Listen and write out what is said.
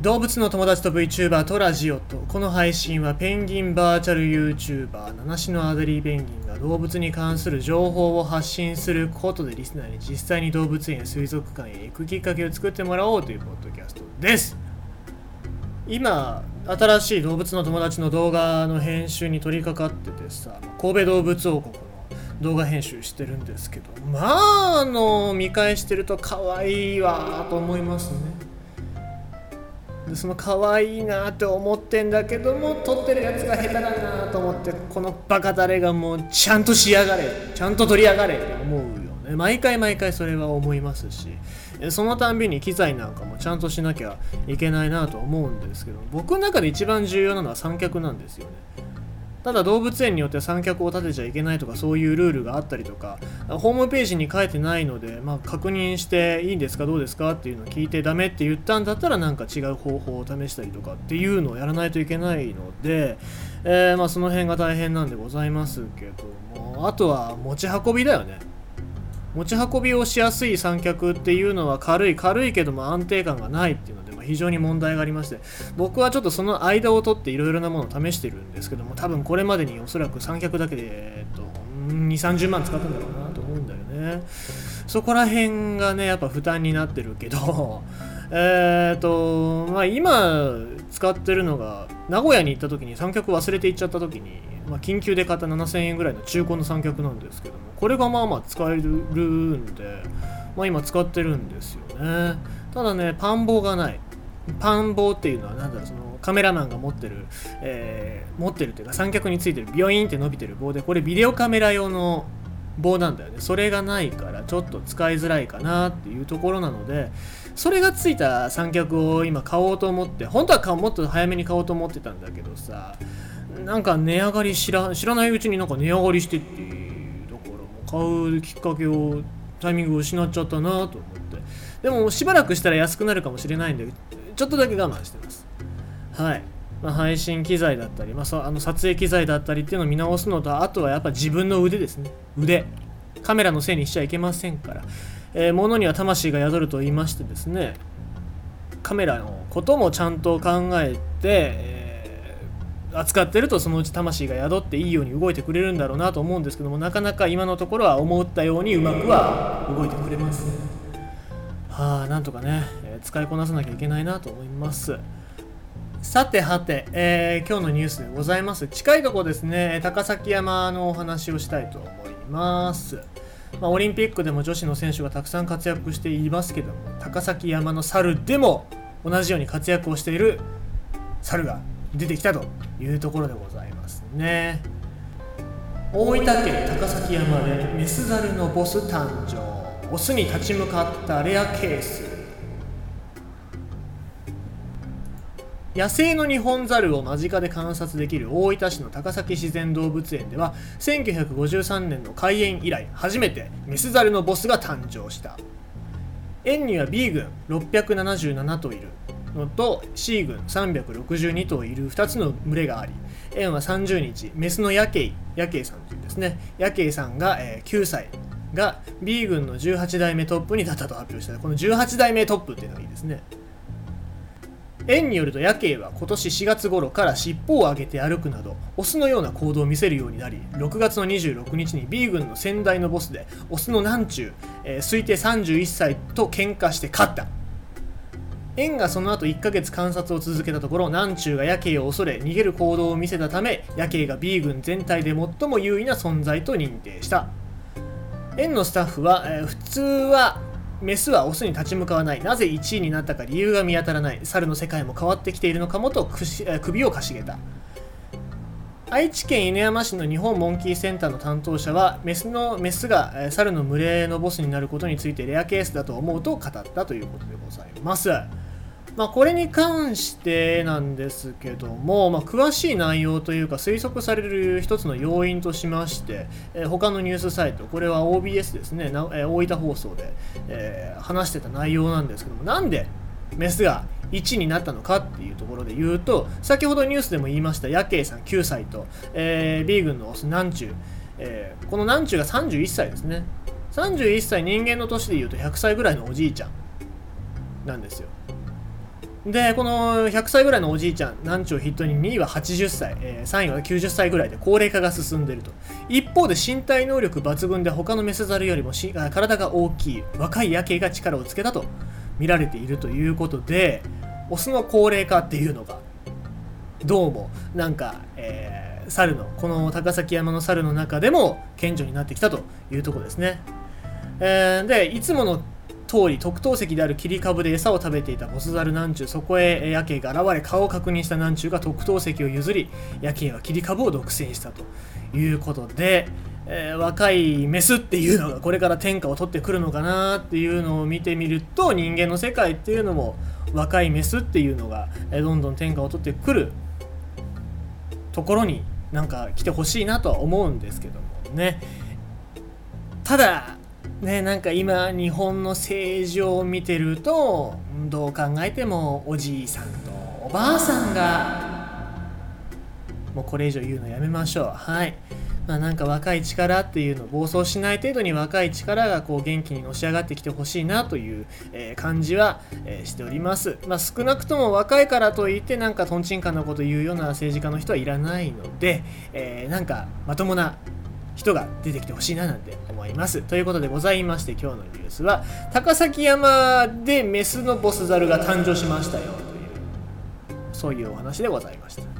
動物の友達と VTuber とラジオと。この配信はペンギンバーチャル YouTuber 七種のアデリーペンギンが動物に関する情報を発信することでリスナーに実際に動物園水族館へ行くきっかけを作ってもらおうというポッドキャストです。今新しい動物の友達の動画の編集に取り掛かっててさ神戸動物王国の動画編集してるんですけどまああの見返してると可愛いわと思いますね。その可愛いなって思ってんだけども撮ってるやつが下手だなと思ってこのバカタレがもうちゃんと仕上がれちゃんと撮り上がれって思うよね。毎回毎回それは思いますし。そのたんびに機材なんかもちゃんとしなきゃいけないなと思うんですけど僕の中で一番重要なのは三脚なんですよね。ただ動物園によっては三脚を立てちゃいけないとかそういうルールがあったりとかホームページに書いてないので、まあ、確認していいんですかどうですかっていうのを聞いてダメって言ったんだったらなんか違う方法を試したりとかっていうのをやらないといけないので、えー、まあその辺が大変なんでございますけどもあとは持ち運びだよね。持ち運びをしやすい三脚っていうのは軽い軽いけども安定感がないっていうので、ま、非常に問題がありまして僕はちょっとその間を取っていろいろなものを試してるんですけども多分これまでにおそらく三脚だけで、えっと、2 3 0万使ったんだろうなと思うんだよね。そこら辺がねやっぱ負担になってるけどえっとまあ今使ってるのが名古屋に行った時に三脚忘れて行っちゃった時にまあ、緊急で買った7000円ぐらいの中古の三脚なんですけどもこれがまあまあ使えるんで、まあ、今使ってるんですよね。ただねパン棒がない。パン棒っていうのは何だろうそのカメラマンが持ってる、えー、持ってるっていうか三脚についてるビヨインって伸びてる棒でこれビデオカメラ用の棒なんだよね。それがないからちょっと使いづらいかなっていうところなのでそれがついた三脚を今買おうと思って本当はもっと早めに買おうと思ってたんだけどさなんか値上がり知ら知らないうちになんか値上がりしてってだからも買うきっかけをタイミングを失っちゃったなと思って。でもしばらくしたら安くなるかもしれないんでちょっとだけ我慢してます。はい、まあ、配信機材だったり、まあ、あの撮影機材だったりっていうのを見直すのとあとはやっぱ自分の腕ですね。腕。カメラのせいにしちゃいけませんから、えー、物には魂が宿ると言いましてですねカメラのこともちゃんと考えてえ、扱ってるとそのうち魂が宿っていいように動いてくれるんだろうなと思うんですけどもなかなか今のところは思ったようにうまくは動いてくれますはあなんとかね、えー、使いこなさなきゃいけないなと思います。さてはて、えー、今日のニュースでございます。近いとこですね高崎山のお話をしたいと思います。まあ、オリンピックでも女子の選手がたくさん活躍していますけども高崎山の猿でも同じように活躍をしている猿が出てきたというところでございますね。大分県高崎山でメスザルのボス誕生。オスに立ち向かったレアケース。野生のニホンザルを間近で観察できる大分市の高崎自然動物園では1953年の開園以来初めてメスザルのボスが誕生した。園には B 群677頭いるのと C 群362頭いる2つの群れがあり円は30日メスのヤケイヤケイさんというですね。ヤケイさんが、え、9歳が B 群の18代目トップに立ったと発表した。この18代目トップっていうのがいいですね。園によるとヤケイは今年4月頃から尻尾を上げて歩くなどオスのような行動を見せるようになり6月の26日に B 群の先代のボスでオスの南中、えー、推定31歳と喧嘩して勝った。園がその後1ヶ月観察を続けたところ南中が夜景を恐れ逃げる行動を見せたため夜景が B 軍全体で最も優位な存在と認定した。園のスタッフは、えー、普通はメスはオスに立ち向かわない。なぜ1位になったか理由が見当たらない。猿の世界も変わってきているのかもと首をかしげた。愛知県犬山市の日本モンキーセンターの担当者はメスのメスが猿の群れのボスになることについてレアケースだと思うと語ったということでございます。まあ、これに関してなんですけども、まあ、詳しい内容というか推測される一つの要因としまして、えー、他のニュースサイト、これは OBS ですね、なえー、大分放送で、えー、話してた内容なんですけども、なんでメスが1になったのかっていうところで言うと、先ほどニュースでも言いました、ヤケイさん9歳と、えー、B 軍のオス南中、えー、この南中が31歳ですね。31歳人間の年で言うと100歳ぐらいのおじいちゃんなんですよ。でこの100歳ぐらいのおじいちゃん南地を筆頭に2位は80歳、えー、3位は90歳ぐらいで高齢化が進んでいると。一方で身体能力抜群で他のメスザルよりもし体が大きい若いヤケイが力をつけたと見られているということでオスの高齢化っていうのがどうもなんか、えー、猿のこの高崎山の猿の中でも顕著になってきたというところですね、えー、でいつもの通り特等席である切り株で餌を食べていたボスザル南中そこへヤケイが現れ顔を確認した南中が特等席を譲りヤケイは切り株を独占したということで、えー、若いメスっていうのがこれから天下を取ってくるのかなっていうのを見てみると人間の世界っていうのも若いメスっていうのがどんどん天下を取ってくるところになんか来てほしいなとは思うんですけどもね。ただねなんか今日本の政治を見てるとどう考えてもおじいさんとおばあさんがもうこれ以上言うのやめましょう。はい。まあ、なんか若い力っていうの暴走しない程度に若い力がこう元気にのし上がってきてほしいなという、え感じは、えしております、まあ、少なくとも若いからといってなんかとんちんかんなこと言うような政治家の人はいらないので、えー、なんかまともな人が出てきてほしいななんて思います。ということでございまして今日のニュースは高崎山でメスのボスザルが誕生しましたよというそういうお話でございました。